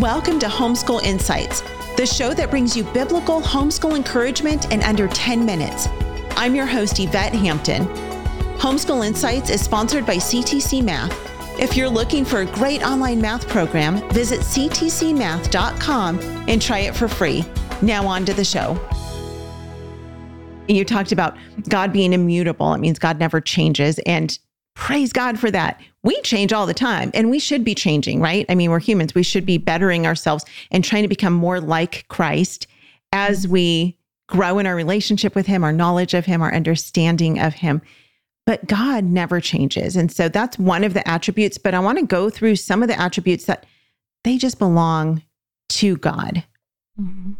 Welcome to Homeschool Insights, the show that brings you biblical homeschool encouragement in under 10 minutes. I'm your host, Yvette Hampton. Homeschool Insights is sponsored by CTC Math. If you're looking for a great online math program, visit ctcmath.com and try it for free. Now, on to the show. You talked about God being immutable. It means God never changes. And praise God for that. We change all the time and we should be changing, right? I mean, we're humans. We should be bettering ourselves and trying to become more like Christ as we grow in our relationship with Him, our knowledge of Him, our understanding of Him. But God never changes. And so that's one of the attributes. But I want to go through some of the attributes that they just belong to God. Mm-hmm.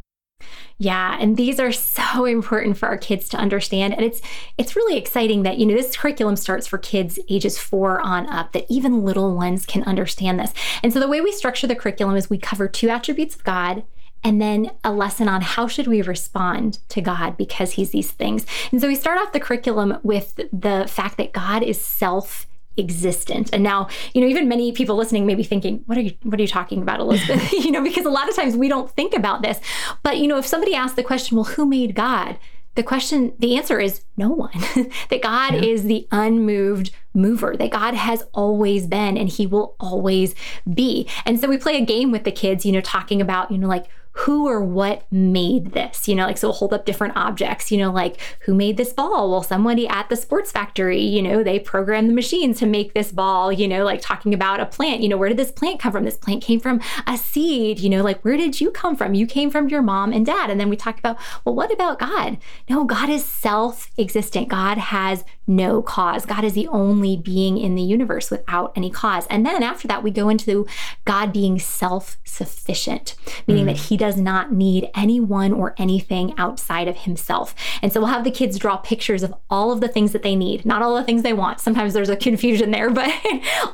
Yeah, and these are so important for our kids to understand and it's it's really exciting that you know this curriculum starts for kids ages 4 on up that even little ones can understand this. And so the way we structure the curriculum is we cover two attributes of God and then a lesson on how should we respond to God because he's these things. And so we start off the curriculum with the fact that God is self existent. And now, you know, even many people listening may be thinking, what are you what are you talking about, Elizabeth? you know, because a lot of times we don't think about this. But you know, if somebody asks the question, well, who made God? The question, the answer is no one. that God yeah. is the unmoved mover, that God has always been and he will always be. And so we play a game with the kids, you know, talking about, you know, like who or what made this? You know, like, so we'll hold up different objects, you know, like who made this ball? Well, somebody at the sports factory, you know, they programmed the machine to make this ball, you know, like talking about a plant, you know, where did this plant come from? This plant came from a seed, you know, like where did you come from? You came from your mom and dad. And then we talk about, well, what about God? No, God is self existent. God has no cause. God is the only being in the universe without any cause. And then after that, we go into God being self sufficient, meaning mm. that he does not need anyone or anything outside of himself. And so we'll have the kids draw pictures of all of the things that they need, not all the things they want. Sometimes there's a confusion there, but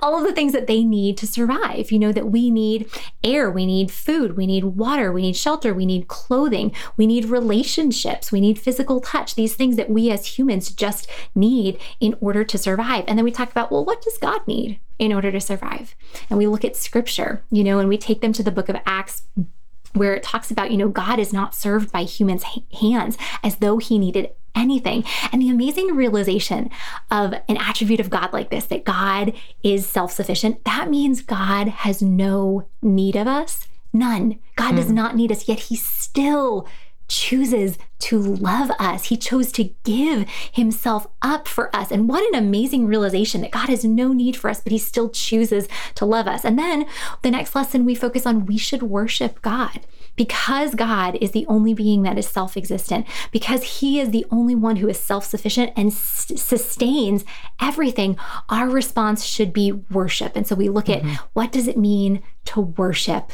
all of the things that they need to survive. You know, that we need air, we need food, we need water, we need shelter, we need clothing, we need relationships, we need physical touch, these things that we as humans just need in order to survive. And then we talk about, well, what does God need in order to survive? And we look at scripture, you know, and we take them to the book of Acts where it talks about, you know, God is not served by humans' hands as though he needed anything. And the amazing realization of an attribute of God like this, that God is self sufficient, that means God has no need of us. None. God hmm. does not need us, yet he still chooses to love us. He chose to give himself up for us. And what an amazing realization that God has no need for us, but he still chooses to love us. And then the next lesson we focus on we should worship God. Because God is the only being that is self existent, because He is the only one who is self sufficient and s- sustains everything, our response should be worship. And so we look mm-hmm. at what does it mean to worship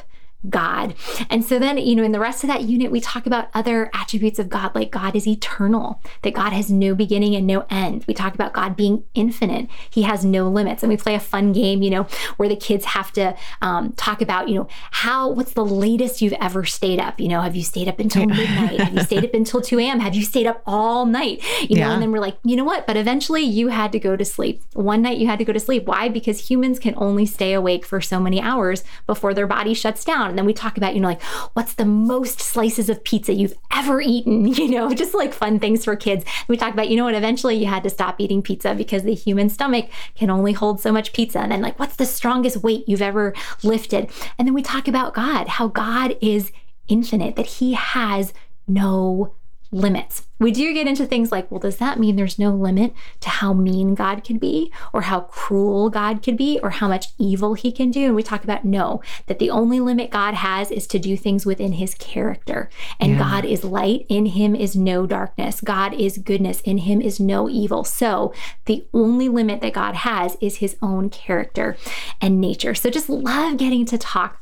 God. And so then, you know, in the rest of that unit, we talk about other attributes of God, like God is eternal, that God has no beginning and no end. We talk about God being infinite, He has no limits. And we play a fun game, you know, where the kids have to um, talk about, you know, how, what's the latest you've ever stayed up? You know, have you stayed up until midnight? have you stayed up until 2 a.m.? Have you stayed up all night? You know, yeah. and then we're like, you know what? But eventually you had to go to sleep. One night you had to go to sleep. Why? Because humans can only stay awake for so many hours before their body shuts down. And then we talk about, you know, like what's the most slices of pizza you've ever eaten, you know, just like fun things for kids. And we talk about, you know what, eventually you had to stop eating pizza because the human stomach can only hold so much pizza. And then, like, what's the strongest weight you've ever lifted? And then we talk about God, how God is infinite, that He has no limits. We do get into things like, well, does that mean there's no limit to how mean God could be, or how cruel God could be, or how much evil he can do? And we talk about no, that the only limit God has is to do things within his character. And yeah. God is light, in him is no darkness. God is goodness, in him is no evil. So the only limit that God has is his own character and nature. So just love getting to talk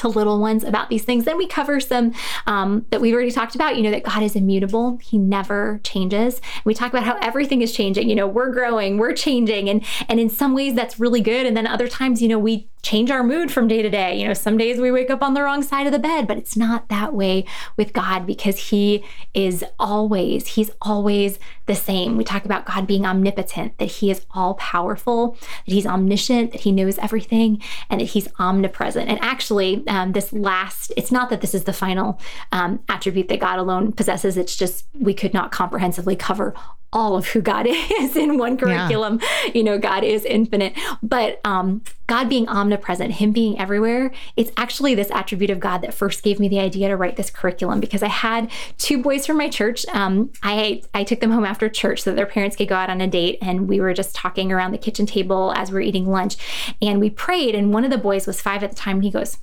to little ones about these things. Then we cover some um, that we've already talked about, you know, that God is immutable, He never changes. We talk about how everything is changing, you know, we're growing, we're changing. And and in some ways that's really good. And then other times, you know, we change our mood from day to day. You know, some days we wake up on the wrong side of the bed, but it's not that way with God because He is always, He's always the same. We talk about God being omnipotent, that He is all powerful, that He's omniscient, that He knows everything, and that He's omnipresent. And actually, um, this last, it's not that this is the final um, attribute that God alone possesses, it's just we could not comprehensively cover all of who God is in one curriculum. Yeah. You know, God is infinite. But um, God being omnipresent, Him being everywhere, it's actually this attribute of God that first gave me the idea to write this curriculum because I had two boys from my church. Um, I I took them home after church so that their parents could go out on a date, and we were just talking around the kitchen table as we are eating lunch, and we prayed. And one of the boys was five at the time, and he goes,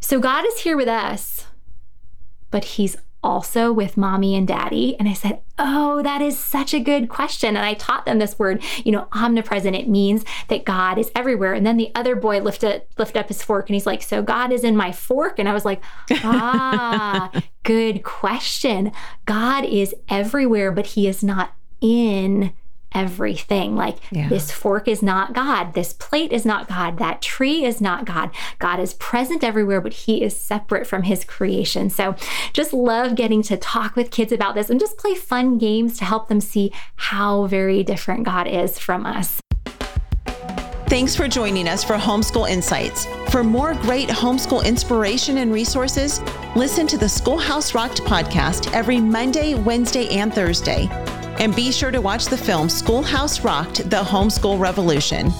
"So God is here with us." But he's also with mommy and daddy? And I said, Oh, that is such a good question. And I taught them this word, you know, omnipresent. It means that God is everywhere. And then the other boy lifted lift up his fork and he's like, So God is in my fork? And I was like, Ah, good question. God is everywhere, but he is not in everything. Like yeah. this fork is not God. This plate is not God. That tree is not God. God is present everywhere, but he is separate from his creation. So just love getting to talk with kids about this and just play fun games to help them see how very different God is from us. Thanks for joining us for Homeschool Insights. For more great homeschool inspiration and resources, listen to the Schoolhouse Rocked podcast every Monday, Wednesday, and Thursday. And be sure to watch the film Schoolhouse Rocked The Homeschool Revolution.